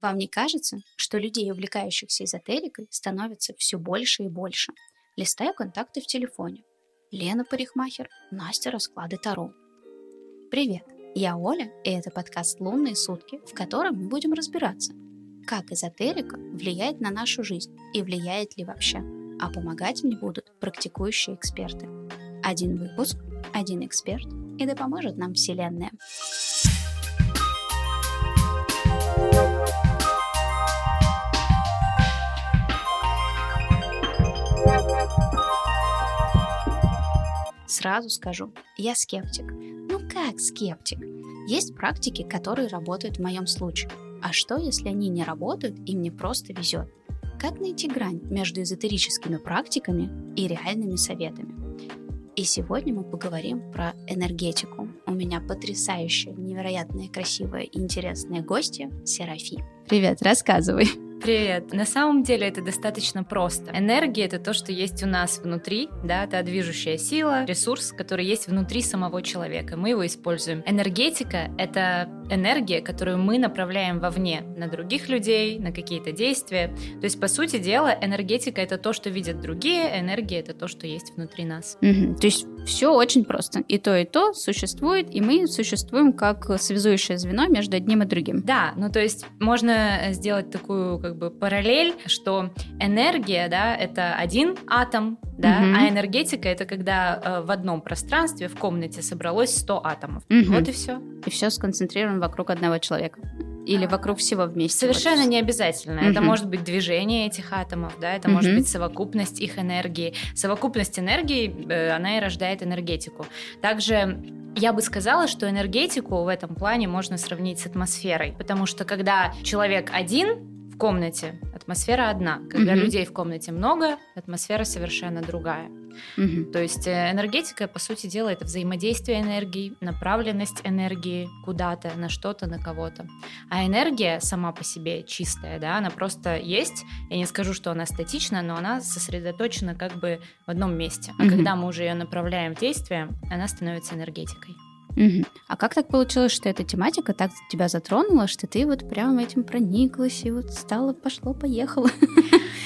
Вам не кажется, что людей, увлекающихся эзотерикой, становится все больше и больше? Листаю контакты в телефоне. Лена Парикмахер, Настя Расклады Таро. Привет, я Оля, и это подкаст «Лунные сутки», в котором мы будем разбираться, как эзотерика влияет на нашу жизнь и влияет ли вообще. А помогать мне будут практикующие эксперты. Один выпуск, один эксперт, и да поможет нам Вселенная. Сразу скажу, я скептик. Ну как скептик? Есть практики, которые работают в моем случае. А что, если они не работают и мне просто везет? Как найти грань между эзотерическими практиками и реальными советами? И сегодня мы поговорим про энергетику. У меня потрясающая, невероятная, красивая и интересная гостья Серафи. Привет, рассказывай. Привет. На самом деле это достаточно просто. Энергия — это то, что есть у нас внутри, да, та движущая сила, ресурс, который есть внутри самого человека. Мы его используем. Энергетика — это энергия, которую мы направляем вовне, на других людей, на какие-то действия. То есть, по сути дела, энергетика — это то, что видят другие, энергия — это то, что есть внутри нас. Угу. То есть все очень просто. И то, и то существует, и мы существуем как связующее звено между одним и другим. Да, ну то есть можно сделать такую как бы параллель, что энергия, да, это один атом, да, угу. а энергетика это когда э, в одном пространстве в комнате собралось 100 атомов. Угу. Вот и все. И все сконцентрировано вокруг одного человека или вокруг всего вместе? Совершенно вот. не обязательно. Угу. Это может быть движение этих атомов, да, это угу. может быть совокупность их энергии. Совокупность энергии, э, она и рождает энергетику. Также я бы сказала, что энергетику в этом плане можно сравнить с атмосферой, потому что когда человек один, в комнате атмосфера одна. Когда угу. людей в комнате много, атмосфера совершенно другая. Угу. То есть э, энергетика, по сути дела, это взаимодействие энергии, направленность энергии куда-то, на что-то, на кого-то. А энергия сама по себе чистая, да, она просто есть. Я не скажу, что она статична, но она сосредоточена как бы в одном месте. А угу. когда мы уже ее направляем в действие, она становится энергетикой. Угу. А как так получилось, что эта тематика так тебя затронула, что ты вот прямо этим прониклась и вот стала, пошло, поехала?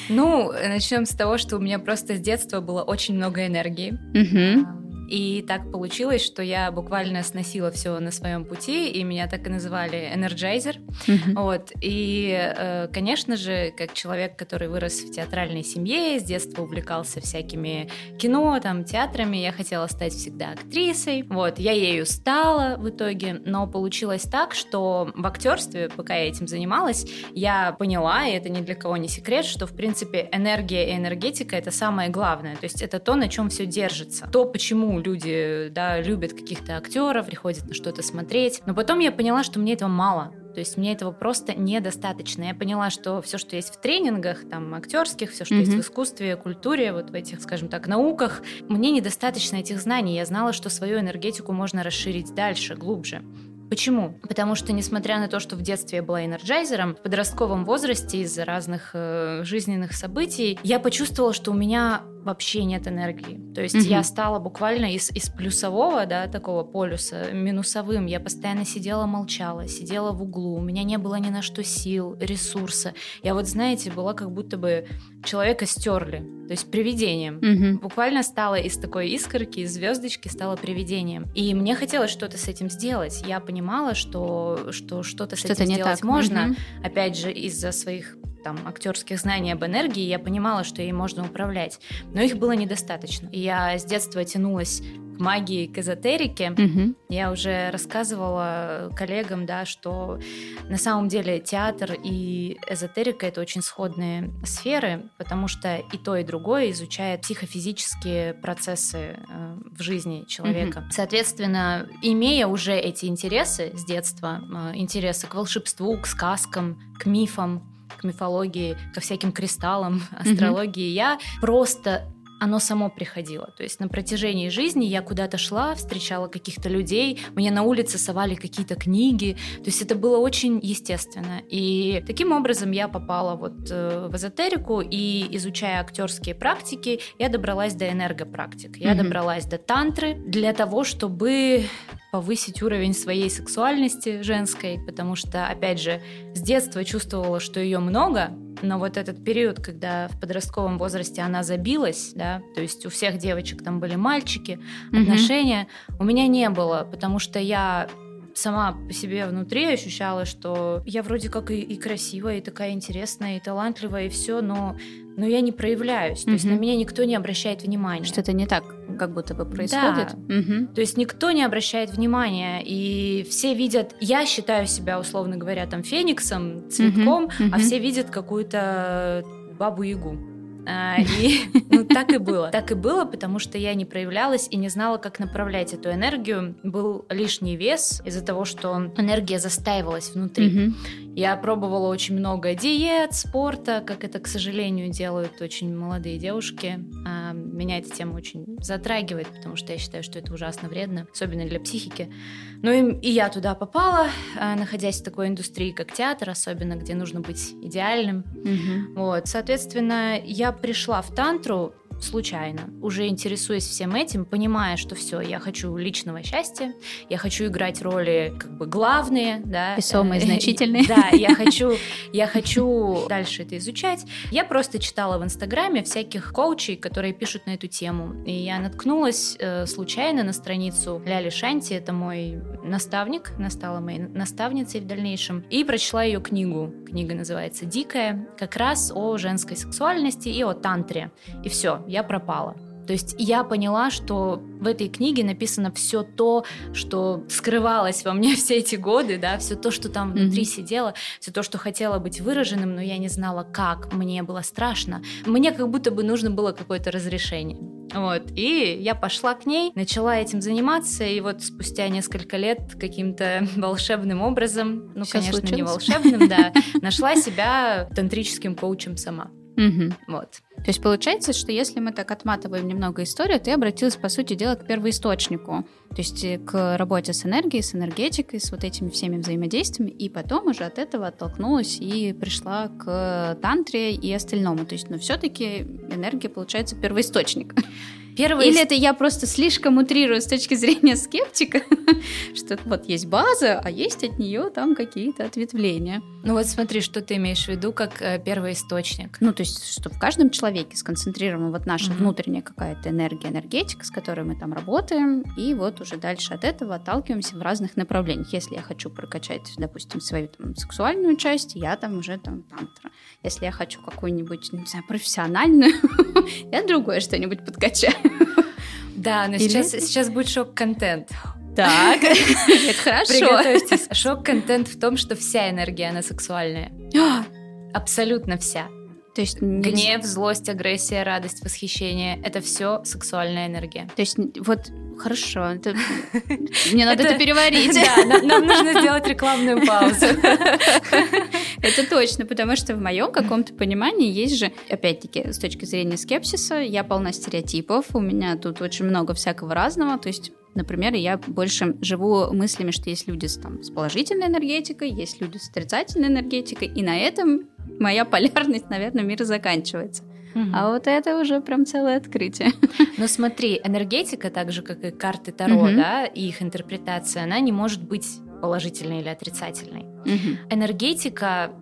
Ну, начнем с того, что у меня просто с детства было очень много энергии. Угу. И так получилось, что я буквально сносила все на своем пути, и меня так и называли Energizer. Mm-hmm. Вот. И, э, конечно же, как человек, который вырос в театральной семье, с детства увлекался всякими кино, там, театрами, я хотела стать всегда актрисой. Вот. Я ею стала в итоге, но получилось так, что в актерстве, пока я этим занималась, я поняла, и это ни для кого не секрет, что, в принципе, энергия и энергетика — это самое главное. То есть это то, на чем все держится. То, почему люди, да, любят каких-то актеров, приходят на что-то смотреть. Но потом я поняла, что мне этого мало. То есть мне этого просто недостаточно. Я поняла, что все, что есть в тренингах, там, актерских, все, что mm-hmm. есть в искусстве, культуре, вот в этих, скажем так, науках, мне недостаточно этих знаний. Я знала, что свою энергетику можно расширить дальше, глубже. Почему? Потому что, несмотря на то, что в детстве я была энерджайзером, в подростковом возрасте из-за разных э, жизненных событий я почувствовала, что у меня вообще нет энергии. То есть угу. я стала буквально из, из плюсового, да, такого полюса, минусовым. Я постоянно сидела, молчала, сидела в углу. У меня не было ни на что сил, ресурса. Я вот, знаете, была как будто бы человека стерли, то есть привидением. Угу. Буквально стала из такой искорки, из звездочки стала привидением. И мне хотелось что-то с этим сделать. Я понимала, что, что что-то что с этим сделать так. можно. Угу. Опять же, из-за своих там, актерских знаний об энергии, я понимала, что ей можно управлять. Но их было недостаточно. Я с детства тянулась к магии, к эзотерике. Угу. Я уже рассказывала коллегам, да, что на самом деле театр и эзотерика это очень сходные сферы, потому что и то, и другое изучает психофизические процессы э, в жизни человека. Угу. Соответственно, имея уже эти интересы с детства, э, интересы к волшебству, к сказкам, к мифам, к мифологии, ко всяким кристаллам, астрологии, mm-hmm. я просто оно само приходило. То есть на протяжении жизни я куда-то шла, встречала каких-то людей, мне на улице совали какие-то книги. То есть это было очень естественно. И таким образом я попала вот э, в эзотерику и изучая актерские практики, я добралась до энергопрактик. Я mm-hmm. добралась до тантры для того, чтобы повысить уровень своей сексуальности женской, потому что, опять же, с детства чувствовала, что ее много, но вот этот период, когда в подростковом возрасте она забилась, да, то есть у всех девочек там были мальчики, отношения, mm-hmm. у меня не было, потому что я сама по себе внутри ощущала, что я вроде как и, и красивая, и такая интересная, и талантливая, и все, но, но я не проявляюсь. Mm-hmm. То есть на меня никто не обращает внимания. Что-то не так, как будто бы происходит. Да. Mm-hmm. То есть никто не обращает внимания, и все видят, я считаю себя, условно говоря, там фениксом, цветком, mm-hmm. Mm-hmm. а все видят какую-то бабу-ягу. А, и ну, так и было. Так и было, потому что я не проявлялась и не знала, как направлять эту энергию. Был лишний вес из-за того, что энергия застаивалась внутри. Я пробовала очень много диет, спорта, как это, к сожалению, делают очень молодые девушки. А, меня эта тема очень затрагивает, потому что я считаю, что это ужасно вредно, особенно для психики. Ну и, и я туда попала, а, находясь в такой индустрии, как театр, особенно где нужно быть идеальным. Угу. Вот, соответственно, я пришла в тантру случайно, уже интересуясь всем этим, понимая, что все, я хочу личного счастья, я хочу играть роли как бы главные, да. Весомые, значительные. Да, я хочу, я хочу дальше это изучать. Я просто читала в Инстаграме всяких коучей, которые пишут на эту тему, и я наткнулась э, случайно на страницу Ляли Шанти, это мой наставник, она стала моей наставницей в дальнейшем, и прочла ее книгу. Книга называется «Дикая», как раз о женской сексуальности и о тантре. И все, я пропала. То есть я поняла, что в этой книге написано все то, что скрывалось во мне все эти годы, да, все то, что там внутри mm-hmm. сидело, все то, что хотела быть выраженным, но я не знала, как. Мне было страшно. Мне как будто бы нужно было какое-то разрешение. Вот. И я пошла к ней, начала этим заниматься, и вот спустя несколько лет каким-то волшебным образом, ну, Все конечно, случилось? не волшебным, да, нашла себя тантрическим коучем сама. Вот. То есть получается, что если мы так отматываем немного историю, ты обратилась, по сути дела, к первоисточнику, то есть э, к работе с энергией, с энергетикой, с вот этими всеми взаимодействиями, и потом уже от этого оттолкнулась и пришла к тантре и остальному. То есть, но ну, все-таки энергия, получается, первоисточник. Первый... Или это я просто слишком утрирую с точки зрения скептика, что вот есть база, а есть от нее там какие-то ответвления. Ну вот смотри, что ты имеешь в виду как э, первый источник. Ну то есть, что в каждом человеке сконцентрирована вот наша угу. внутренняя какая-то энергия, энергетика, с которой мы там работаем, и вот уже дальше от этого отталкиваемся в разных направлениях. Если я хочу прокачать, допустим, свою там, сексуальную часть, я там уже там тантра. Если я хочу какую-нибудь, не знаю, профессиональную, я другое что-нибудь подкачаю. Да, но сейчас, сейчас будет шок-контент. Так, это хорошо. Приготовьтесь. Шок-контент в том, что вся энергия, она сексуальная. Абсолютно вся. То есть гнев, злость, агрессия, радость, восхищение — это все сексуальная энергия. То есть вот хорошо, это... мне надо это переварить. Да, нам нужно сделать рекламную паузу. Это точно, потому что в моем каком-то понимании есть же, опять-таки, с точки зрения скепсиса, я полна стереотипов, у меня тут очень много всякого разного, то есть Например, я больше живу мыслями, что есть люди с, там, с положительной энергетикой, есть люди с отрицательной энергетикой, и на этом моя полярность, наверное, мира заканчивается. Угу. А вот это уже прям целое открытие. Но смотри, энергетика, так же как и карты Таро, угу. да, и их интерпретация, она не может быть положительной или отрицательной. Угу. Энергетика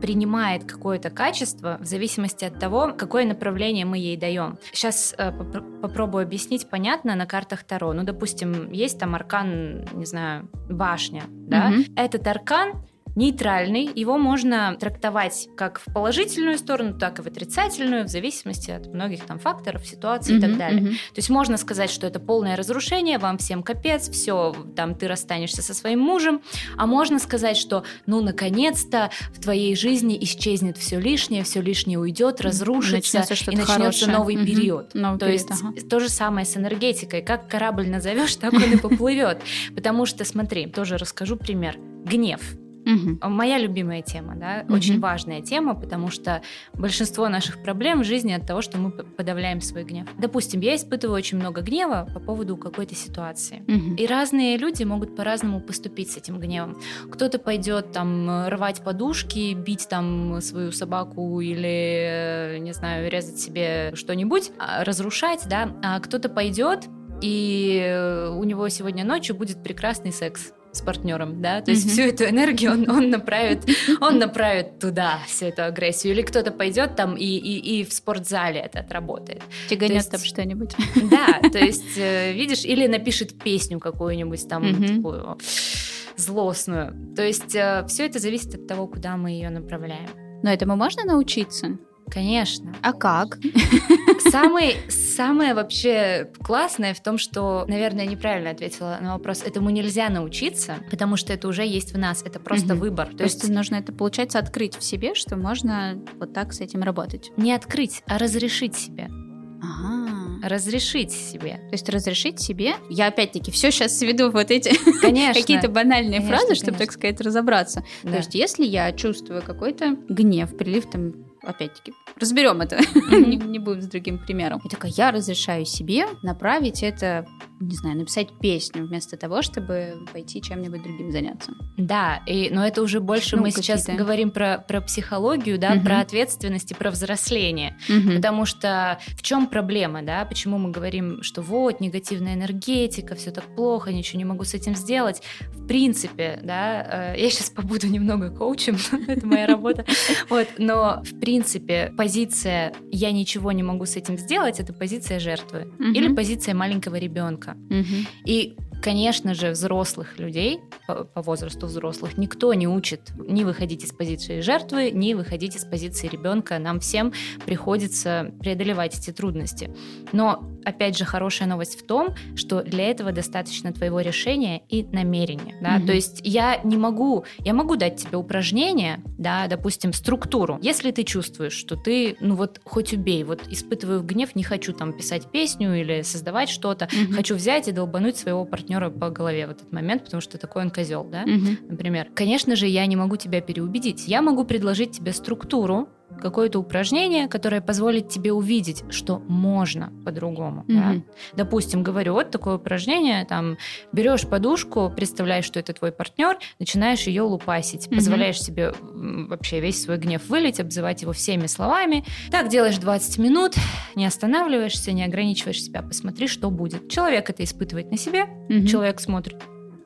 принимает какое-то качество в зависимости от того, какое направление мы ей даем. Сейчас э, поп- попробую объяснить понятно на картах Таро. Ну, допустим, есть там аркан, не знаю, башня, да? Угу. Этот аркан нейтральный, его можно трактовать как в положительную сторону, так и в отрицательную, в зависимости от многих там факторов, ситуаций mm-hmm, и так далее. Mm-hmm. То есть можно сказать, что это полное разрушение, вам всем капец, все, там ты расстанешься со своим мужем, а можно сказать, что ну наконец-то в твоей жизни исчезнет все лишнее, все лишнее уйдет, разрушится начнется и начнется хорошее. новый mm-hmm. период. Новый то период, есть ага. то же самое с энергетикой, как корабль назовешь, так он и поплывет, потому что смотри, тоже расскажу пример. Гнев Угу. Моя любимая тема, да, угу. очень важная тема, потому что большинство наших проблем в жизни от того, что мы подавляем свой гнев. Допустим, я испытываю очень много гнева по поводу какой-то ситуации. Угу. И разные люди могут по-разному поступить с этим гневом. Кто-то пойдет там рвать подушки, бить там свою собаку или, не знаю, резать себе что-нибудь, а, разрушать, да, а кто-то пойдет и у него сегодня ночью будет прекрасный секс с партнером, да, то есть mm-hmm. всю эту энергию он, он направит, он направит туда всю эту агрессию, или кто-то пойдет там и, и, и в спортзале это отработает. Тяганет там что-нибудь. Да, то есть, э, видишь, или напишет песню какую-нибудь там mm-hmm. такую злостную. То есть э, все это зависит от того, куда мы ее направляем. Но этому можно научиться? Конечно. А как? Самый, самое вообще классное в том, что, наверное, неправильно ответила на вопрос. Этому нельзя научиться, потому что это уже есть в нас. Это просто угу. выбор. То, То есть нужно это, получается, открыть в себе, что можно вот так с этим работать. Не открыть, а разрешить себе. Ага разрешить себе. То есть разрешить себе. Я опять-таки все сейчас сведу вот эти какие-то банальные конечно, фразы, чтобы, конечно. так сказать, разобраться. Да. То есть если я чувствую какой-то гнев, прилив там опять-таки, разберем это, не, не будем с другим примером. И такая, я разрешаю себе направить это, не знаю, написать песню вместо того, чтобы пойти чем-нибудь другим заняться. Да, и, но это уже больше ну, мы сейчас говорим про, про психологию, да, угу. про ответственность и про взросление. Угу. Потому что в чем проблема, да, почему мы говорим, что вот, негативная энергетика, все так плохо, ничего не могу с этим сделать. В принципе, да, э, я сейчас побуду немного коучем, это моя работа, вот, но в принципе позиция «я ничего не могу с этим сделать» — это позиция жертвы или позиция маленького ребенка. Угу. И Конечно же, взрослых людей, по, по возрасту взрослых, никто не учит ни выходить из позиции жертвы, ни выходить из позиции ребенка. Нам всем приходится преодолевать эти трудности. Но, опять же, хорошая новость в том, что для этого достаточно твоего решения и намерения. Да? Угу. То есть я не могу, я могу дать тебе упражнение, да, допустим, структуру. Если ты чувствуешь, что ты, ну вот, хоть убей, вот испытываю гнев, не хочу там писать песню или создавать что-то, угу. хочу взять и долбануть своего партнера партнера по голове в этот момент, потому что такой он козел, да, угу. например. Конечно же, я не могу тебя переубедить. Я могу предложить тебе структуру, какое-то упражнение, которое позволит тебе увидеть, что можно по-другому. Mm-hmm. Да? Допустим, говорю, вот такое упражнение, там, берешь подушку, представляешь, что это твой партнер, начинаешь ее лупасить, mm-hmm. позволяешь себе вообще весь свой гнев вылить, обзывать его всеми словами. Так делаешь 20 минут, не останавливаешься, не ограничиваешь себя, посмотри, что будет. Человек это испытывает на себе, mm-hmm. человек смотрит,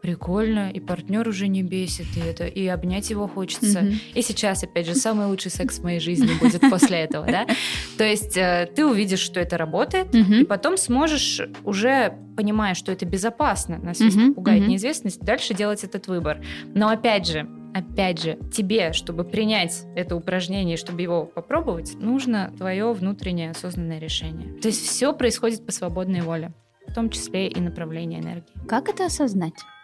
прикольно, и партнер уже не бесит, и это, и обнять его хочется. Mm-hmm. И сейчас, опять же, самый лучший секс в моей жизни будет после этого, да. То есть э, ты увидишь, что это работает, и потом сможешь уже понимая, что это безопасно, нас mm пугает неизвестность, дальше делать этот выбор. Но опять же, опять же, тебе, чтобы принять это упражнение, чтобы его попробовать, нужно твое внутреннее осознанное решение. То есть все происходит по свободной воле, в том числе и направление энергии. Как это осознать?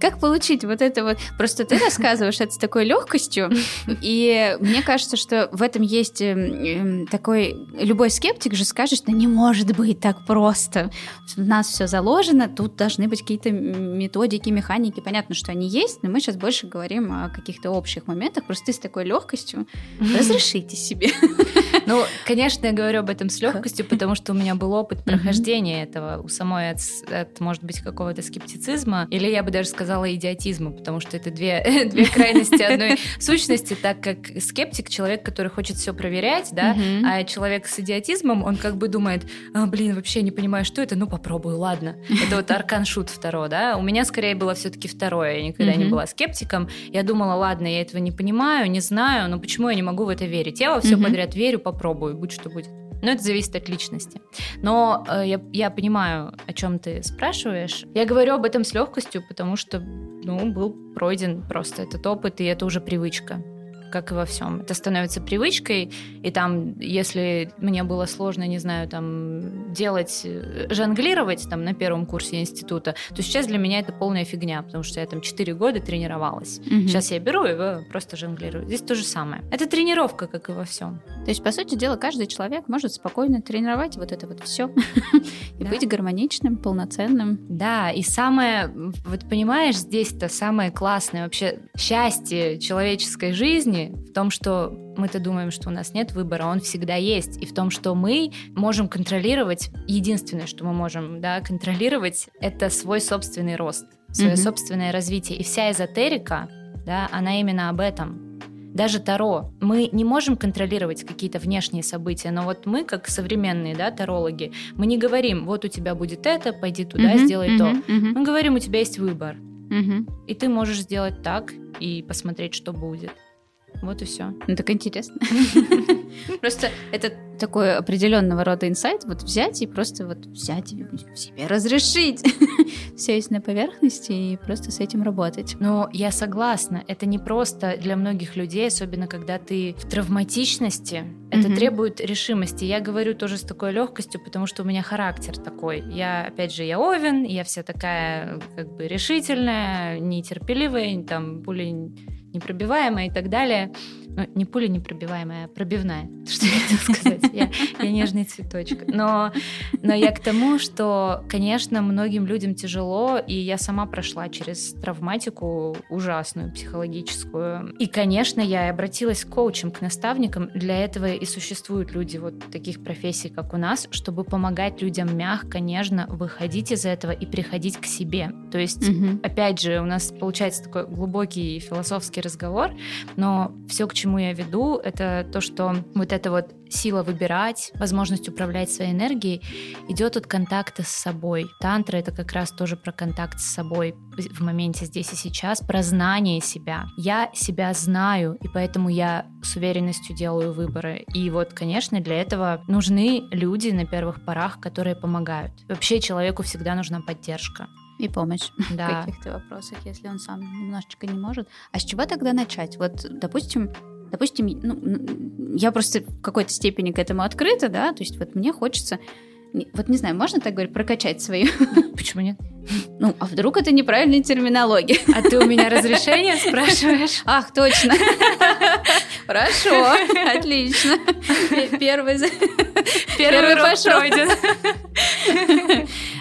Как получить вот это вот? Просто ты рассказываешь это с такой легкостью, и мне кажется, что в этом есть эм, такой... Любой скептик же скажет, что не может быть так просто. У нас все заложено, тут должны быть какие-то методики, механики. Понятно, что они есть, но мы сейчас больше говорим о каких-то общих моментах. Просто ты с такой легкостью разрешите себе. Ну, конечно, я говорю об этом с легкостью, потому что у меня был опыт прохождения этого у самой от, от может быть, какого-то скептицизма, или я бы даже сказала идиотизма, потому что это две, две крайности одной сущности, так как скептик — человек, который хочет все проверять, да, а человек с идиотизмом, он как бы думает, а, блин, вообще не понимаю, что это, ну попробую, ладно. Это вот аркан шут второе, да. У меня скорее было все-таки второе, я никогда не была скептиком. Я думала, ладно, я этого не понимаю, не знаю, но почему я не могу в это верить? Я во все подряд верю, попробую, будь что будет. Но это зависит от личности. Но э, я, я понимаю, о чем ты спрашиваешь. Я говорю об этом с легкостью, потому что ну, был пройден просто этот опыт, и это уже привычка. Как и во всем. Это становится привычкой, и там, если мне было сложно, не знаю, там делать, э, жонглировать там на первом курсе института, то сейчас для меня это полная фигня, потому что я там 4 года тренировалась. Угу. Сейчас я беру и просто жонглирую. Здесь то же самое. Это тренировка, как и во всем. То есть, по сути дела, каждый человек может спокойно тренировать вот это вот все и быть гармоничным, полноценным. Да, и самое, вот понимаешь, здесь-то самое классное вообще счастье человеческой жизни в том, что мы-то думаем, что у нас нет выбора, он всегда есть, и в том, что мы можем контролировать, единственное, что мы можем да, контролировать, это свой собственный рост, свое mm-hmm. собственное развитие. И вся эзотерика, да, она именно об этом. Даже Таро. Мы не можем контролировать какие-то внешние события, но вот мы, как современные да, тарологи, мы не говорим, вот у тебя будет это, пойди туда, mm-hmm, сделай mm-hmm, то. Mm-hmm. Мы говорим, у тебя есть выбор. Mm-hmm. И ты можешь сделать так и посмотреть, что будет. Вот и все. Ну так интересно. Просто это такой определенного рода инсайт, вот взять и просто вот взять и себе разрешить. Все есть на поверхности и просто с этим работать. Но я согласна, это не просто для многих людей, особенно когда ты в травматичности, это требует решимости. Я говорю тоже с такой легкостью, потому что у меня характер такой. Я, опять же, я Овен, я вся такая как бы решительная, нетерпеливая, там, более непробиваемая и так далее. Ну, не пуля непробиваемая, а пробивная. Что я хотела сказать? Я, я нежный цветочек. Но, но я к тому, что, конечно, многим людям тяжело, и я сама прошла через травматику ужасную, психологическую. И, конечно, я обратилась к коучам, к наставникам. Для этого и существуют люди вот таких профессий, как у нас, чтобы помогать людям мягко, нежно выходить из этого и приходить к себе. То есть, угу. опять же, у нас получается такой глубокий философский разговор, но все, к чему чему я веду, это то, что вот эта вот сила выбирать, возможность управлять своей энергией идет от контакта с собой. Тантра — это как раз тоже про контакт с собой в моменте здесь и сейчас, про знание себя. Я себя знаю, и поэтому я с уверенностью делаю выборы. И вот, конечно, для этого нужны люди на первых порах, которые помогают. Вообще человеку всегда нужна поддержка. И помощь да. в каких-то вопросах, если он сам немножечко не может. А с чего тогда начать? Вот, допустим, Допустим, ну, я просто в какой-то степени к этому открыта, да, то есть вот мне хочется вот не знаю, можно так говорить, прокачать свою? Почему нет? Ну, а вдруг это неправильная терминология? А ты у меня разрешение спрашиваешь? Ах, точно. Хорошо, отлично. Первый, Первый пошел.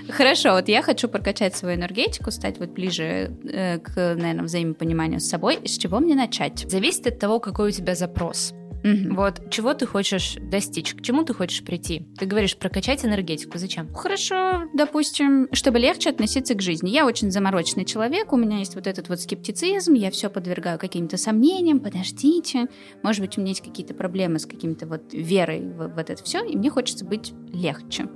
Хорошо, вот я хочу прокачать свою энергетику, стать вот ближе э, к, наверное, взаимопониманию с собой. С чего мне начать? Зависит от того, какой у тебя запрос. Угу. Вот чего ты хочешь достичь, к чему ты хочешь прийти? Ты говоришь прокачать энергетику, зачем? Хорошо, допустим, чтобы легче относиться к жизни. Я очень замороченный человек, у меня есть вот этот вот скептицизм, я все подвергаю каким-то сомнениям, подождите, может быть, у меня есть какие-то проблемы с каким-то вот верой в, в это все, и мне хочется быть легче.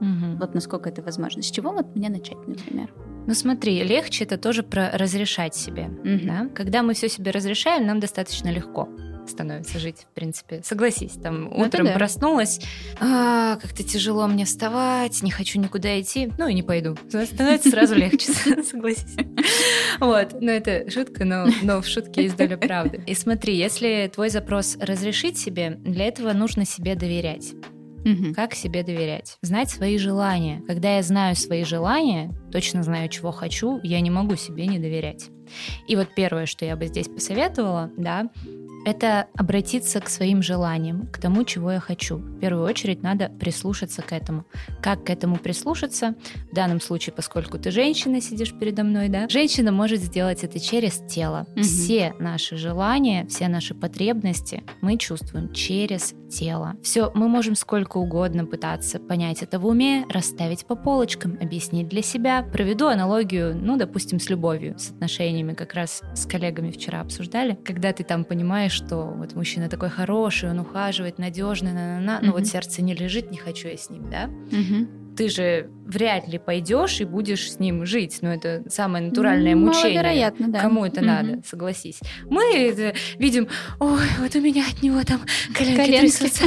Угу. Вот насколько это возможно. С чего вот мне начать, например? Ну смотри, легче это тоже про разрешать себе. Угу. Да? Когда мы все себе разрешаем, нам достаточно легко становится жить, в принципе. Согласись, там ну, утром да. проснулась, а, как-то тяжело мне вставать, не хочу никуда идти, ну и не пойду. Становится сразу легче, согласись. Вот, ну это шутка, но, но в шутке есть доля правды. И смотри, если твой запрос разрешить себе, для этого нужно себе доверять. Угу. Как себе доверять? Знать свои желания. Когда я знаю свои желания, точно знаю, чего хочу, я не могу себе не доверять. И вот первое, что я бы здесь посоветовала, да, это обратиться к своим желаниям, к тому, чего я хочу. В первую очередь надо прислушаться к этому. Как к этому прислушаться? В данном случае, поскольку ты женщина, сидишь передо мной, да, женщина может сделать это через тело. Угу. Все наши желания, все наши потребности мы чувствуем через тело. Все, мы можем сколько угодно пытаться понять это в уме, расставить по полочкам, объяснить для себя. Проведу аналогию, ну, допустим, с любовью, с отношениями, как раз с коллегами вчера обсуждали, когда ты там понимаешь, что вот мужчина такой хороший, он ухаживает, надежный, на на на но вот сердце не лежит, не хочу я с ним, да? Ты же вряд ли пойдешь и будешь с ним жить. Ну, это самое натуральное мучение. Маловероятно, да. Кому это mm-hmm. надо, согласись. Мы видим, ой, вот у меня от него там коленки, коленки. трясутся,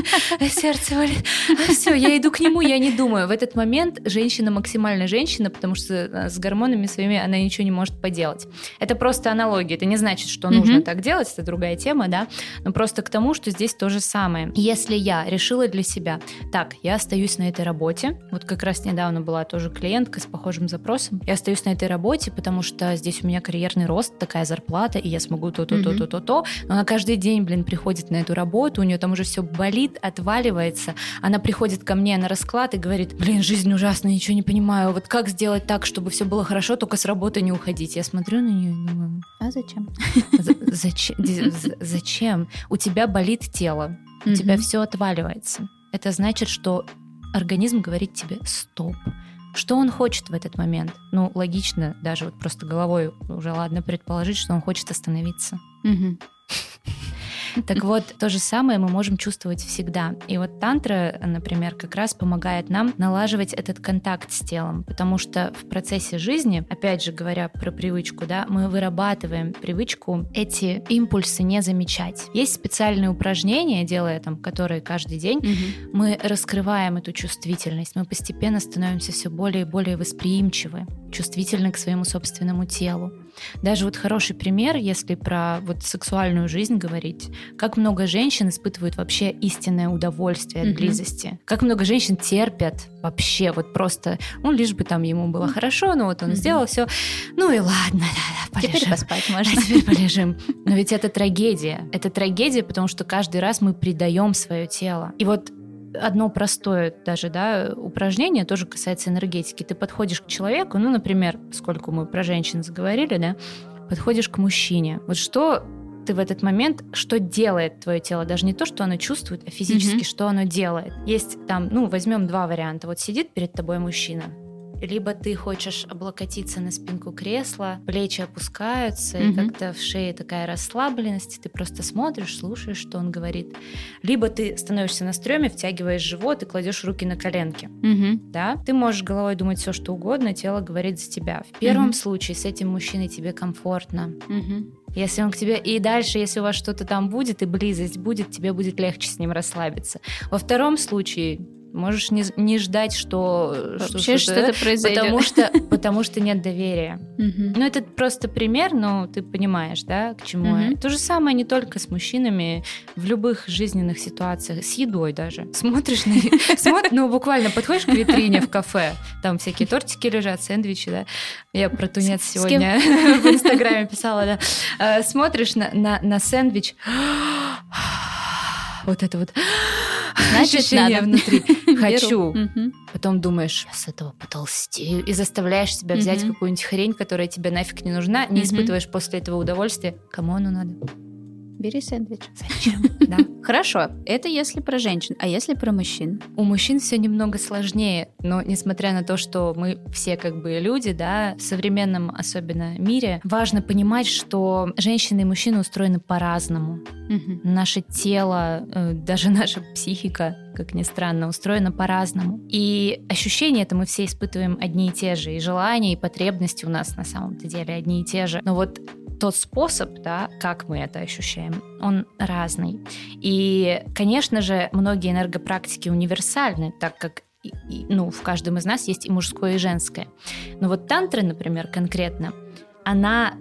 сердце валит. А все, я иду к нему, я не думаю. В этот момент женщина максимально женщина, потому что э, с гормонами своими она ничего не может поделать. Это просто аналогия. Это не значит, что mm-hmm. нужно так делать, это другая тема, да, но просто к тому, что здесь то же самое. Если я решила для себя, так, я остаюсь на этой работе, вот как раз недавно была тоже клиентка с похожим запросом. Я остаюсь на этой работе, потому что здесь у меня карьерный рост, такая зарплата, и я смогу то-то, mm-hmm. то-то, то-то. Но она каждый день, блин, приходит на эту работу, у нее там уже все болит, отваливается. Она приходит ко мне на расклад и говорит, блин, жизнь ужасная, ничего не понимаю. Вот как сделать так, чтобы все было хорошо, только с работы не уходить? Я смотрю на нее и думаю, а? Зачем? Зачем? У тебя болит тело, у тебя все отваливается. Это значит, что организм говорит тебе «стоп». Что он хочет в этот момент? Ну, логично, даже вот просто головой уже ладно предположить, что он хочет остановиться. Угу. Так вот, то же самое мы можем чувствовать всегда. И вот тантра, например, как раз помогает нам налаживать этот контакт с телом, потому что в процессе жизни, опять же говоря про привычку, да, мы вырабатываем привычку эти импульсы не замечать. Есть специальные упражнения, делая там, которые каждый день, угу. мы раскрываем эту чувствительность, мы постепенно становимся все более и более восприимчивы, чувствительны к своему собственному телу. Даже вот хороший пример, если про вот сексуальную жизнь говорить, как много женщин испытывают вообще истинное удовольствие от mm-hmm. близости, как много женщин терпят вообще вот просто, ну лишь бы там ему было хорошо, ну вот он mm-hmm. сделал все, ну и ладно, да, да, полежим. Теперь поспать можно. А теперь полежим. Но ведь это трагедия, это трагедия, потому что каждый раз мы предаем свое тело. И вот одно простое даже, да, упражнение тоже касается энергетики. Ты подходишь к человеку, ну, например, сколько мы про женщин заговорили, да, подходишь к мужчине. Вот что ты в этот момент, что делает твое тело, даже не то, что оно чувствует, а физически, mm-hmm. что оно делает. Есть там, ну, возьмем два варианта. Вот сидит перед тобой мужчина, либо ты хочешь облокотиться на спинку кресла, плечи опускаются, mm-hmm. и как-то в шее такая расслабленность, ты просто смотришь, слушаешь, что он говорит. Либо ты становишься на стреме, втягиваешь живот и кладешь руки на коленки. Mm-hmm. Да? Ты можешь головой думать все, что угодно, тело говорит за тебя. В первом mm-hmm. случае с этим мужчиной тебе комфортно. Mm-hmm. Если он к тебе... И дальше, если у вас что-то там будет, и близость будет, тебе будет легче с ним расслабиться. Во втором случае Можешь не, не ждать, что вообще что-то, произойдет. Потому что, потому что нет доверия. Ну, это просто пример, но ты понимаешь, да, к чему я. То же самое не только с мужчинами, в любых жизненных ситуациях, с едой даже. Смотришь на... Ну, буквально подходишь к витрине в кафе, там всякие тортики лежат, сэндвичи, да. Я про тунец сегодня в Инстаграме писала, да. Э, смотришь на, на, на сэндвич, вот это вот Значит, ощущение надо. внутри. Хочу. Потом думаешь, с этого потолстею. И заставляешь себя взять какую-нибудь хрень, которая тебе нафиг не нужна, не испытываешь после этого удовольствия. Кому оно надо? Бери сэндвич. Зачем? Да. Хорошо, это если про женщин, а если про мужчин? У мужчин все немного сложнее, но несмотря на то, что мы все как бы люди, да, в современном особенно мире, важно понимать, что женщины и мужчины устроены по-разному. Угу. Наше тело, э, даже наша психика, как ни странно, устроена по-разному. И ощущения это мы все испытываем одни и те же, и желания, и потребности у нас на самом-то деле одни и те же. Но вот тот способ, да, как мы это ощущаем, он разный. И, конечно же, многие энергопрактики универсальны, так как ну, в каждом из нас есть и мужское, и женское. Но вот тантра, например, конкретно, она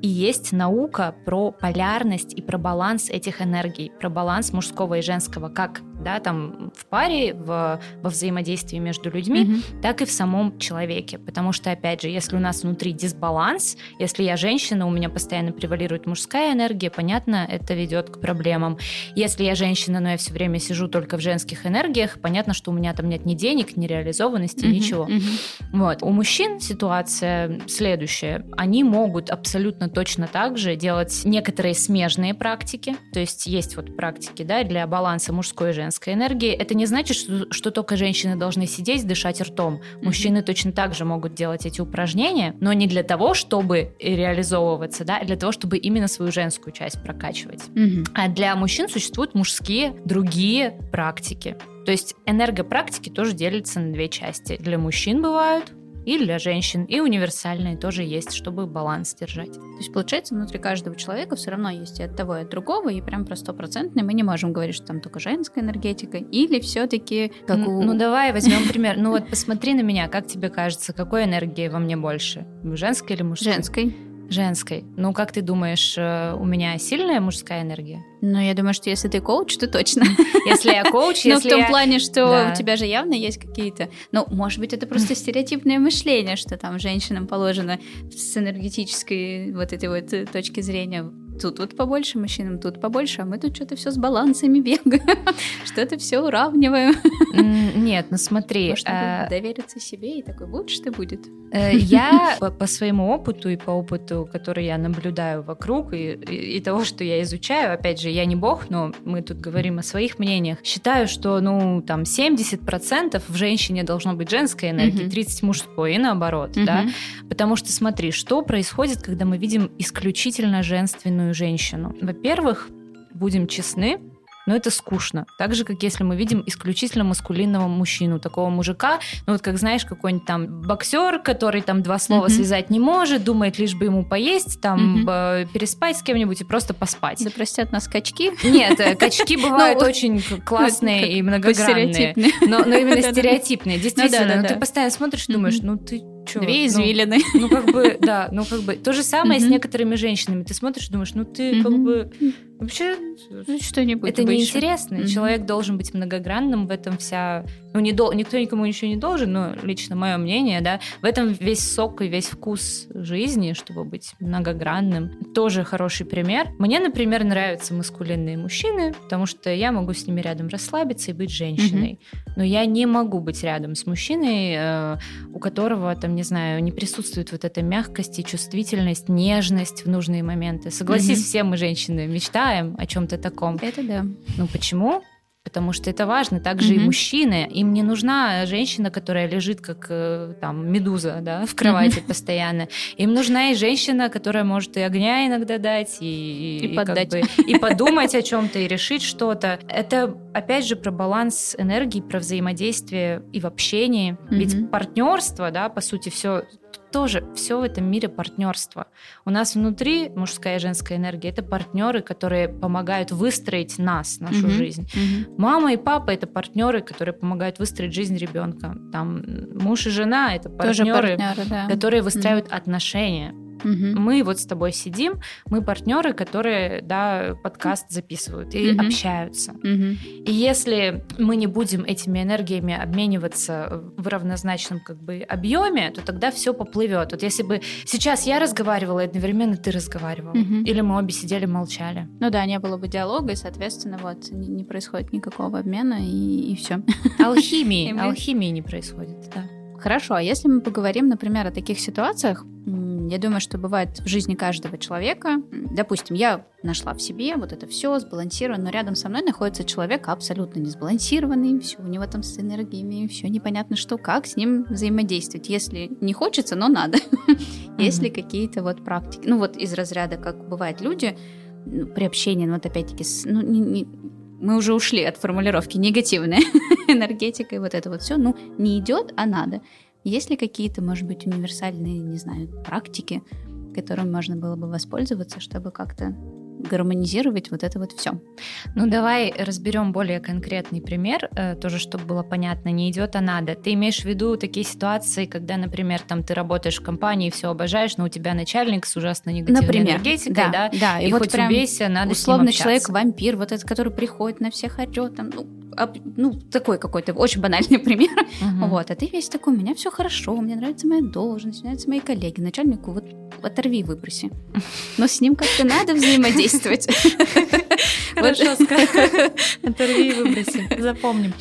и есть наука про полярность и про баланс этих энергий, про баланс мужского и женского, как да, там в паре, в, во взаимодействии между людьми, mm-hmm. так и в самом человеке. Потому что, опять же, если у нас внутри дисбаланс, если я женщина, у меня постоянно превалирует мужская энергия, понятно, это ведет к проблемам. Если я женщина, но я все время сижу только в женских энергиях, понятно, что у меня там нет ни денег, ни реализованности, mm-hmm. ничего. Mm-hmm. Вот. У мужчин ситуация следующая. Они могут абсолютно точно так же делать некоторые смежные практики. То есть есть вот практики да, для баланса мужской и женской женской энергии, это не значит, что, что только женщины должны сидеть, дышать ртом. Мужчины точно так же могут делать эти упражнения, но не для того, чтобы реализовываться, да, а для того, чтобы именно свою женскую часть прокачивать. Mm-hmm. А для мужчин существуют мужские другие практики. То есть энергопрактики тоже делятся на две части. Для мужчин бывают, и для женщин, и универсальные тоже есть, чтобы баланс держать. То есть, получается, внутри каждого человека все равно есть и от того, и от другого, и прям про стопроцентный мы не можем говорить, что там только женская энергетика, или все-таки как у... Ну, давай возьмем пример. Ну, вот посмотри на меня, как тебе кажется, какой энергии во мне больше? Женской или мужской? Женской. Женской. Ну, как ты думаешь, э, у меня сильная мужская энергия? Ну, я думаю, что если ты коуч, то точно. Если я коуч, если Ну, в том плане, что у тебя же явно есть какие-то... Ну, может быть, это просто стереотипное мышление, что там женщинам положено с энергетической вот этой вот э, точки зрения тут вот побольше, мужчинам тут побольше, а мы тут что-то все с балансами бегаем, что-то все уравниваем. Нет, ну смотри. Может, а, довериться себе и такой, будешь ты будет. Э, я по своему опыту и по опыту, который я наблюдаю вокруг и, и того, что я изучаю, опять же, я не бог, но мы тут говорим о своих мнениях, считаю, что, ну, там, 70% в женщине должно быть женской энергии, 30% мужской и наоборот, да, потому что смотри, что происходит, когда мы видим исключительно женственную сильную женщину. Во-первых, будем честны, но это скучно. Так же, как если мы видим исключительно маскулинного мужчину, такого мужика, ну вот как знаешь, какой-нибудь там боксер, который там два слова mm-hmm. связать не может, думает лишь бы ему поесть, там mm-hmm. переспать с кем-нибудь и просто поспать. Да простят нас качки. Нет, э, качки бывают ну, очень классные и многогранные. Но именно стереотипные. Ну Действительно, ты постоянно смотришь и думаешь, ну ты Чего? Две ну, извилины. Ну, ну, как бы, да, ну, как бы. То же самое с некоторыми женщинами. Ты смотришь, думаешь, ну, ты как бы Вообще, ну, что-нибудь это неинтересно. Mm-hmm. Человек должен быть многогранным, в этом вся... Ну, не до... никто никому ничего не должен, но лично мое мнение, да, в этом весь сок и весь вкус жизни, чтобы быть многогранным. Тоже хороший пример. Мне, например, нравятся маскулинные мужчины, потому что я могу с ними рядом расслабиться и быть женщиной. Mm-hmm. Но я не могу быть рядом с мужчиной, э, у которого, там, не знаю, не присутствует вот эта мягкость и чувствительность, нежность в нужные моменты. Согласись, mm-hmm. все мы женщины мечтаем мечтаем о чем-то таком. Это да. Ну почему? Потому что это важно. Также mm-hmm. и мужчины. Им не нужна женщина, которая лежит как э, там медуза, да, в кровати mm-hmm. постоянно. Им нужна и женщина, которая может и огня иногда дать, и, и, и, поддать. Как бы, и подумать о чем-то, и решить что-то. Это опять же про баланс энергии, про взаимодействие и в общении. Mm-hmm. Ведь партнерство, да, по сути, все тоже все в этом мире партнерство. У нас внутри мужская и женская энергия это партнеры, которые помогают выстроить нас, нашу mm-hmm. жизнь. Mm-hmm. Мама и папа это партнеры, которые помогают выстроить жизнь ребенка. Там муж и жена это партнеры, партнеры да. которые выстраивают mm-hmm. отношения. Угу. Мы вот с тобой сидим, мы партнеры, которые, да, подкаст записывают и угу. общаются. Угу. И если мы не будем этими энергиями обмениваться в равнозначном как бы объеме, то тогда все поплывет. Вот если бы сейчас я разговаривала, и одновременно ты разговаривала, угу. или мы обе сидели молчали. Ну да, не было бы диалога, и, соответственно, вот не, не происходит никакого обмена, и, и все. Алхимии, алхимии не происходит, да. Хорошо, а если мы поговорим, например, о таких ситуациях, я думаю, что бывает в жизни каждого человека. Допустим, я нашла в себе вот это все сбалансировано, но рядом со мной находится человек абсолютно не сбалансированный, все у него там с энергиями, все непонятно что, как с ним взаимодействовать, если не хочется, но надо. Если какие-то вот практики, ну вот из разряда, как бывают люди ну, при общении, ну вот опять-таки, ну, мы уже ушли от формулировки негативная энергетика и вот это вот все, ну, не идет, а надо. Есть ли какие-то, может быть, универсальные, не знаю, практики, которым можно было бы воспользоваться, чтобы как-то гармонизировать вот это вот все. Ну, давай разберем более конкретный пример, э, тоже чтобы было понятно, не идет, а надо. Ты имеешь в виду такие ситуации, когда, например, там ты работаешь в компании, все обожаешь, но у тебя начальник с ужасно негативной например, энергетикой, да, да, да, и, и вот хоть прям убейся, надо условно человек-вампир, вот этот, который приходит на всех орет, там, ну, ну, такой какой-то очень банальный пример. Uh-huh. Вот, а ты весь такой, у меня все хорошо, мне нравится моя должность, мне нравятся мои коллеги, начальнику вот оторви, выброси. Но с ним как-то надо взаимодействовать. Хорошо, оторви и выброси, запомним.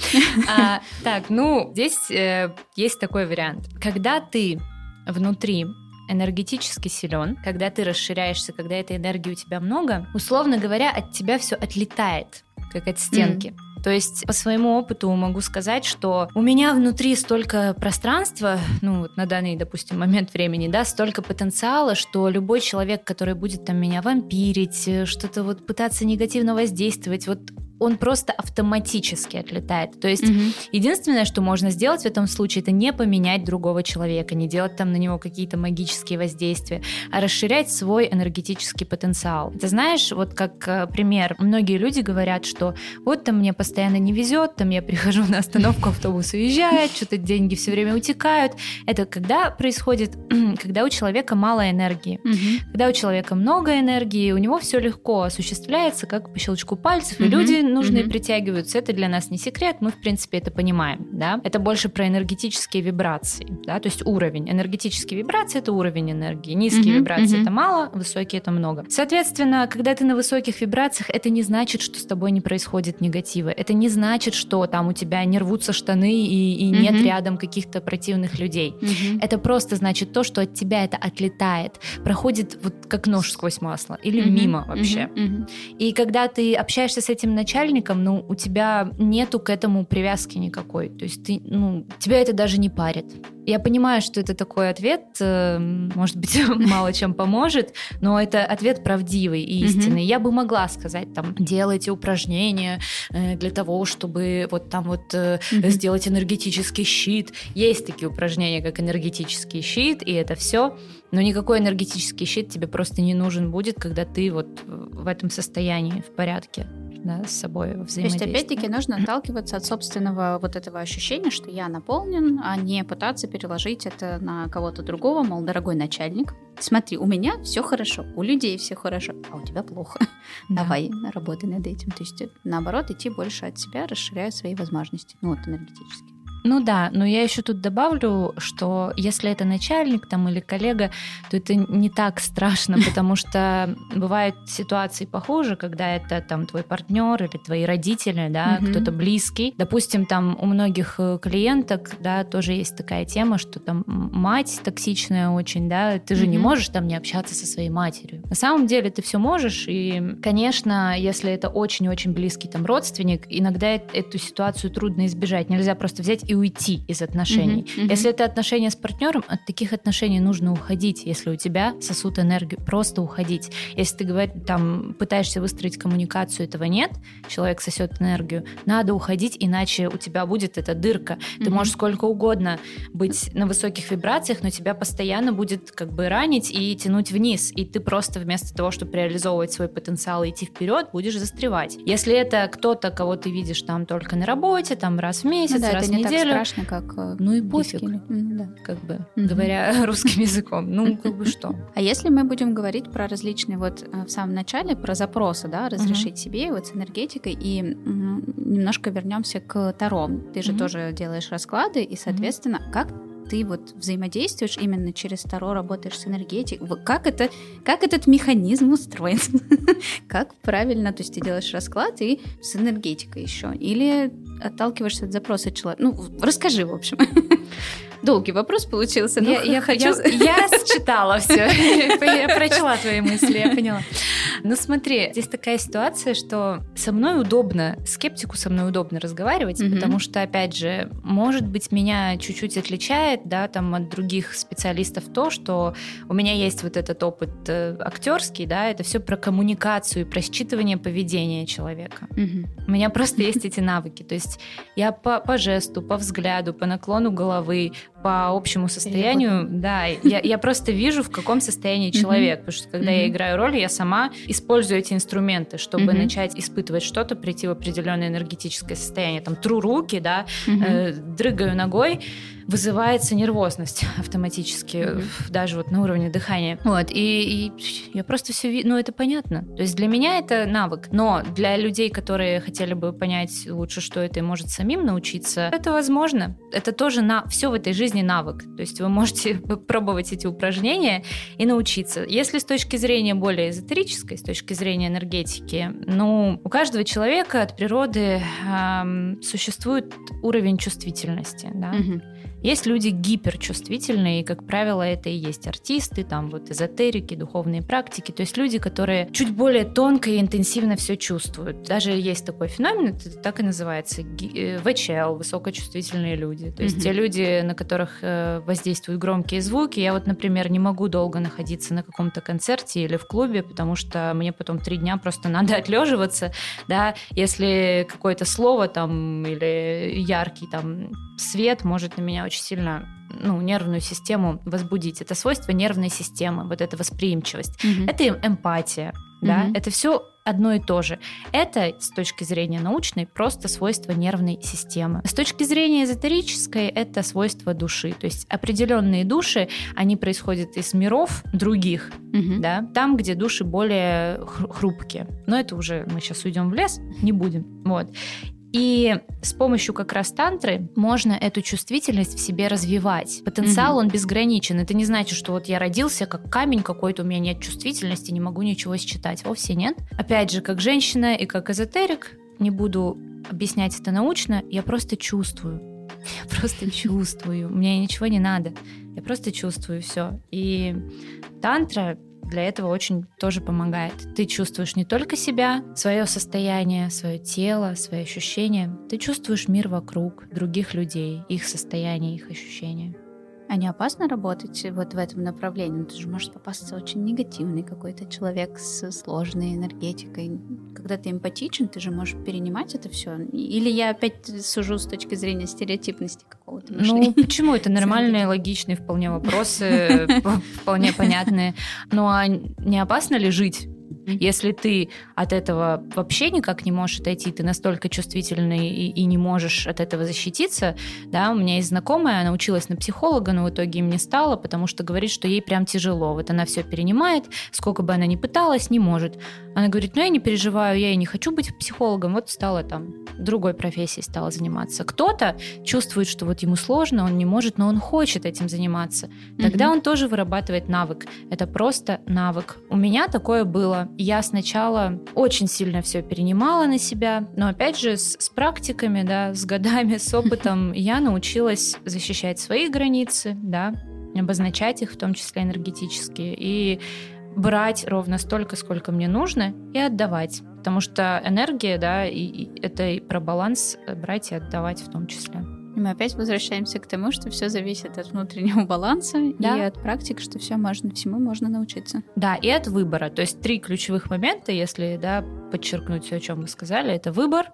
А, так, ну, здесь э, есть такой вариант. Когда ты внутри энергетически силен, когда ты расширяешься, когда этой энергии у тебя много, условно говоря, от тебя все отлетает, как от стенки. Mm. То есть по своему опыту могу сказать, что у меня внутри столько пространства, ну вот на данный, допустим, момент времени, да, столько потенциала, что любой человек, который будет там меня вампирить, э, что-то вот пытаться негативно воздействовать, вот он просто автоматически отлетает. То есть угу. единственное, что можно сделать в этом случае, это не поменять другого человека, не делать там на него какие-то магические воздействия, а расширять свой энергетический потенциал. Ты знаешь, вот как э, пример, многие люди говорят, что вот там мне постоянно не везет, там я прихожу на остановку, автобус уезжает, что-то деньги все время утекают. Это когда происходит, когда у человека мало энергии. Угу. Когда у человека много энергии, у него все легко осуществляется, как по щелчку пальцев, угу. и люди нужные угу. притягиваются. Это для нас не секрет, мы, в принципе, это понимаем. Да? Это больше про энергетические вибрации, да? то есть уровень. Энергетические вибрации — это уровень энергии. Низкие угу. вибрации — это мало, высокие — это много. Соответственно, когда ты на высоких вибрациях, это не значит, что с тобой не происходит негатива. Это не значит, что там у тебя не рвутся штаны и, и угу. нет рядом каких-то противных людей. Угу. Это просто значит то, что от тебя это отлетает, проходит вот как нож сквозь масло или угу. мимо вообще. Угу. Угу. И когда ты общаешься с этим начальником, ну, у тебя нету к этому привязки никакой. То есть ты, ну, тебя это даже не парит. Я понимаю, что это такой ответ, э, может быть, мало чем поможет, но это ответ правдивый и истинный. Я бы могла сказать, там, делайте упражнения э, для того, чтобы вот там вот э, сделать энергетический щит. Есть такие упражнения, как энергетический щит, и это все. Но никакой энергетический щит тебе просто не нужен будет, когда ты вот в этом состоянии в порядке да, с собой во То есть, опять-таки, нужно отталкиваться от собственного вот этого ощущения, что я наполнен, а не пытаться переложить это на кого-то другого, мол, дорогой начальник, смотри, у меня все хорошо, у людей все хорошо, а у тебя плохо. Да. Давай работай над этим. То есть, наоборот, идти больше от себя, расширяя свои возможности, ну вот энергетически. Ну да, но я еще тут добавлю, что если это начальник там или коллега, то это не так страшно, потому что бывают ситуации похуже, когда это там твой партнер или твои родители, да, mm-hmm. кто-то близкий. Допустим, там у многих э, клиенток, да, тоже есть такая тема, что там мать токсичная очень, да, ты же mm-hmm. не можешь там не общаться со своей матерью. На самом деле ты все можешь, и, конечно, если это очень-очень близкий там родственник, иногда эту ситуацию трудно избежать. Нельзя просто взять и уйти из отношений. Mm-hmm, mm-hmm. Если это отношения с партнером, от таких отношений нужно уходить. Если у тебя сосут энергию, просто уходить. Если ты говоришь, там пытаешься выстроить коммуникацию, этого нет, человек сосет энергию, надо уходить, иначе у тебя будет эта дырка. Mm-hmm. Ты можешь сколько угодно быть на высоких вибрациях, но тебя постоянно будет как бы ранить и тянуть вниз, и ты просто вместо того, чтобы реализовывать свой потенциал и идти вперед, будешь застревать. Если это кто-то, кого ты видишь там только на работе, там раз в месяц, ну, да, раз в неделю, страшно, как э, Ну и пофиг, ну, да. как бы, mm-hmm. говоря русским языком. Ну, как бы что. А если мы будем говорить про различные, вот э, в самом начале, про запросы, да, разрешить mm-hmm. себе вот с энергетикой, и немножко вернемся к Таро. Ты же mm-hmm. тоже делаешь расклады, и, соответственно, mm-hmm. как ты вот взаимодействуешь именно через Таро, работаешь с энергетикой. Как, это, как этот механизм устроен? как правильно, то есть ты делаешь расклад и с энергетикой еще? Или отталкиваешься от запроса человека? Ну, расскажи, в общем. Долгий вопрос получился. Я, я хочу... Я, я считала все. Я прочла твои мысли, я поняла. Ну смотри, здесь такая ситуация, что со мной удобно, скептику со мной удобно разговаривать, mm-hmm. потому что, опять же, может быть, меня чуть-чуть отличает, да, там от других специалистов то, что у меня есть вот этот опыт э, актерский, да, это все про коммуникацию и про считывание поведения человека. Mm-hmm. У меня просто есть эти навыки, то есть я по, по жесту, по взгляду, по наклону головы, по общему состоянию, да, я, я просто вижу, в каком состоянии человек, потому что когда я играю роль, я сама использую эти инструменты, чтобы начать испытывать что-то, прийти в определенное энергетическое состояние, там, тру руки, да, э, дрыгаю ногой, вызывается нервозность автоматически, mm-hmm. даже вот на уровне дыхания. Вот, и, и я просто все вижу, ну, это понятно. То есть для меня это навык, но для людей, которые хотели бы понять лучше, что это, и может самим научиться, это возможно. Это тоже на все в этой жизни навык. То есть вы можете пробовать эти упражнения и научиться. Если с точки зрения более эзотерической, с точки зрения энергетики, ну, у каждого человека от природы эм, существует уровень чувствительности, да. Mm-hmm. Есть люди гиперчувствительные, и, как правило, это и есть артисты, там вот эзотерики, духовные практики, то есть люди, которые чуть более тонко и интенсивно все чувствуют. Даже есть такой феномен, это так и называется, э, ВЧЛ, высокочувствительные люди. То есть mm-hmm. те люди, на которых э, воздействуют громкие звуки. Я вот, например, не могу долго находиться на каком-то концерте или в клубе, потому что мне потом три дня просто надо отлеживаться, да, если какое-то слово там или яркий там свет может на меня очень сильно ну, нервную систему возбудить. Это свойство нервной системы, вот эта восприимчивость. Mm-hmm. Это эмпатия, да, mm-hmm. это все одно и то же. Это с точки зрения научной просто свойство нервной системы. С точки зрения эзотерической это свойство души. То есть определенные души, они происходят из миров других, угу. да, там, где души более хрупкие. Но это уже мы сейчас уйдем в лес, не будем. Вот. И с помощью как раз тантры можно эту чувствительность в себе развивать. Потенциал, mm он безграничен. Это не значит, что вот я родился как камень какой-то, у меня нет чувствительности, не могу ничего считать. Вовсе нет. Опять же, как женщина и как эзотерик, не буду объяснять это научно, я просто чувствую. Я просто чувствую. Мне ничего не надо. Я просто чувствую все. И тантра для этого очень тоже помогает. Ты чувствуешь не только себя, свое состояние, свое тело, свои ощущения, ты чувствуешь мир вокруг, других людей, их состояние, их ощущения. А не опасно работать вот в этом направлении? Ну, ты же можешь попасться очень негативный какой-то человек с сложной энергетикой. Когда ты эмпатичен, ты же можешь перенимать это все. Или я опять сужу с точки зрения стереотипности какого-то мышления? Ну, почему? Это нормальные, логичные вполне вопросы, вполне понятные. Ну, а не опасно ли жить если ты от этого вообще никак не можешь отойти, ты настолько чувствительный и, и не можешь от этого защититься, да, у меня есть знакомая, она училась на психолога, но в итоге им не стала, потому что говорит, что ей прям тяжело. Вот она все перенимает, сколько бы она ни пыталась, не может. Она говорит, ну я не переживаю, я и не хочу быть психологом, вот стала там другой профессией стала заниматься. Кто-то чувствует, что вот ему сложно, он не может, но он хочет этим заниматься. Тогда mm-hmm. он тоже вырабатывает навык. Это просто навык. У меня такое было я сначала очень сильно все перенимала на себя, но опять же с, с практиками, да, с годами, с опытом я научилась защищать свои границы, да, обозначать их, в том числе энергетические, и брать ровно столько, сколько мне нужно, и отдавать. Потому что энергия, да, и, и это и про баланс брать и отдавать в том числе. И мы опять возвращаемся к тому, что все зависит от внутреннего баланса да. и от практик, что все можно, всему можно научиться. Да, и от выбора. То есть три ключевых момента, если да, подчеркнуть все, о чем вы сказали, это выбор,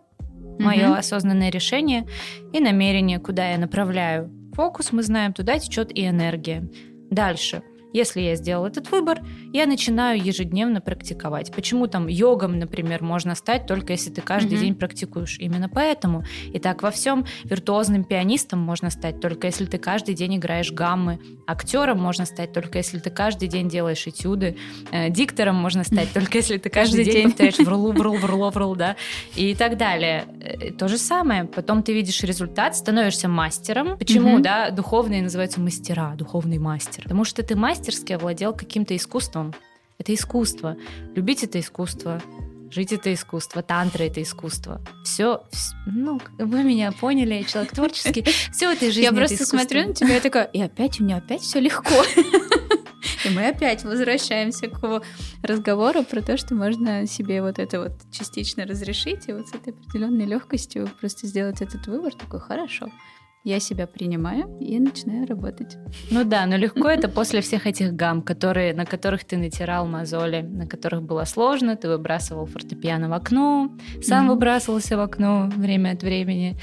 мое угу. осознанное решение и намерение, куда я направляю фокус, мы знаем, туда течет и энергия. Дальше если я сделал этот выбор, я начинаю ежедневно практиковать. Почему там йогом, например, можно стать только если ты каждый mm-hmm. день практикуешь? Именно поэтому. И так во всем виртуозным пианистом можно стать только если ты каждый день играешь гаммы. Актером можно стать только если ты каждый день делаешь этюды. Э, диктором можно стать только если ты каждый, день, повторяешь врлу, врул, врло, врул, да. И так далее. Э, то же самое. Потом ты видишь результат, становишься мастером. Почему, да, духовные называются мастера, духовный мастер? Потому что ты мастер мастерски овладел каким-то искусством. Это искусство. Любить это искусство. Жить это искусство, тантра это искусство. Все, ну, вы меня поняли, человек творческий. Все в этой жизни. Я просто смотрю на тебя и такая, и опять у меня опять все легко. И мы опять возвращаемся к разговору про то, что можно себе вот это вот частично разрешить, и вот с этой определенной легкостью просто сделать этот выбор такой, хорошо, я себя принимаю и начинаю работать. Ну да, но легко это после всех этих гам, которые, на которых ты натирал мозоли, на которых было сложно, ты выбрасывал фортепиано в окно, сам mm-hmm. выбрасывался в окно время от времени,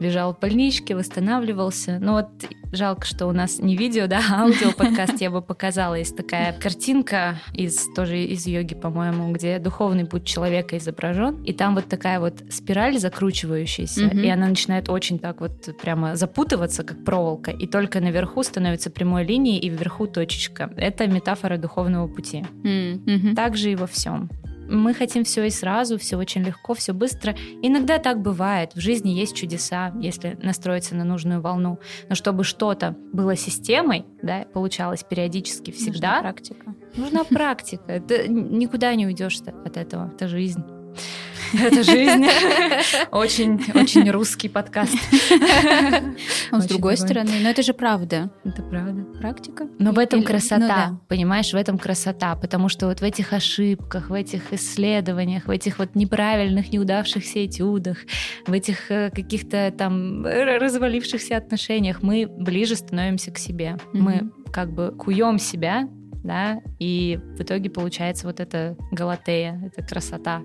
лежал в больничке, восстанавливался. Ну вот жалко, что у нас не видео, да, а аудио подкаст я бы показала. Есть такая картинка из тоже из йоги, по-моему, где духовный путь человека изображен, и там вот такая вот спираль закручивающаяся, mm-hmm. и она начинает очень так вот прямо запутываться, как проволока, и только наверху становится прямой линией, и вверху точечка. Это метафора духовного пути. Mm-hmm. Так же и во всем мы хотим все и сразу, все очень легко, все быстро. Иногда так бывает. В жизни есть чудеса, если настроиться на нужную волну. Но чтобы что-то было системой, да, получалось периодически всегда. Нужна практика. Нужна практика. Ты никуда не уйдешь от этого. Это жизнь. это жизнь. Очень, очень русский подкаст. С другой стороны, но это же правда. Это правда. Практика. Но в этом красота, ну понимаешь, в этом красота, потому что вот в этих ошибках, в этих исследованиях, в этих вот неправильных, неудавшихся этюдах, в этих э, каких-то там развалившихся отношениях мы ближе становимся к себе. Мы как бы куем себя да, и в итоге получается вот эта галатея, эта красота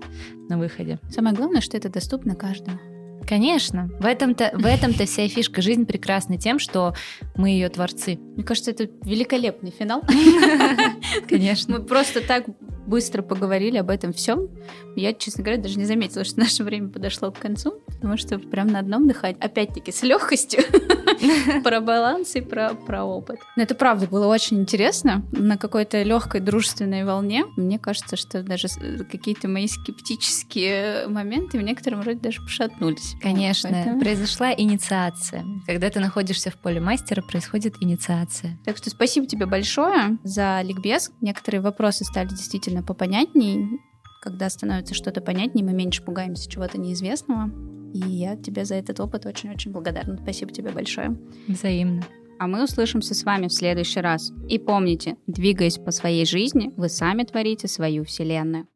на выходе. Самое главное, что это доступно каждому. Конечно, в этом-то в этом-то вся фишка. Жизнь прекрасна тем, что мы ее творцы. Мне кажется, это великолепный финал. Конечно. Мы просто так быстро поговорили об этом всем. Я, честно говоря, даже не заметила, что наше время подошло к концу, потому что прям на одном дыхании, опять-таки, с легкостью про баланс и про, про опыт. Но это правда было очень интересно. На какой-то легкой дружественной волне. Мне кажется, что даже какие-то мои скептические моменты в некотором роде даже пошатнулись. Конечно, Поэтому... произошла инициация. Когда ты находишься в поле мастера, происходит инициация. Так что спасибо тебе большое за ликбез. Некоторые вопросы стали действительно попонятней. Когда становится что-то понятнее, мы меньше пугаемся чего-то неизвестного. И я тебе за этот опыт очень-очень благодарна. Спасибо тебе большое. Взаимно. А мы услышимся с вами в следующий раз. И помните, двигаясь по своей жизни, вы сами творите свою вселенную.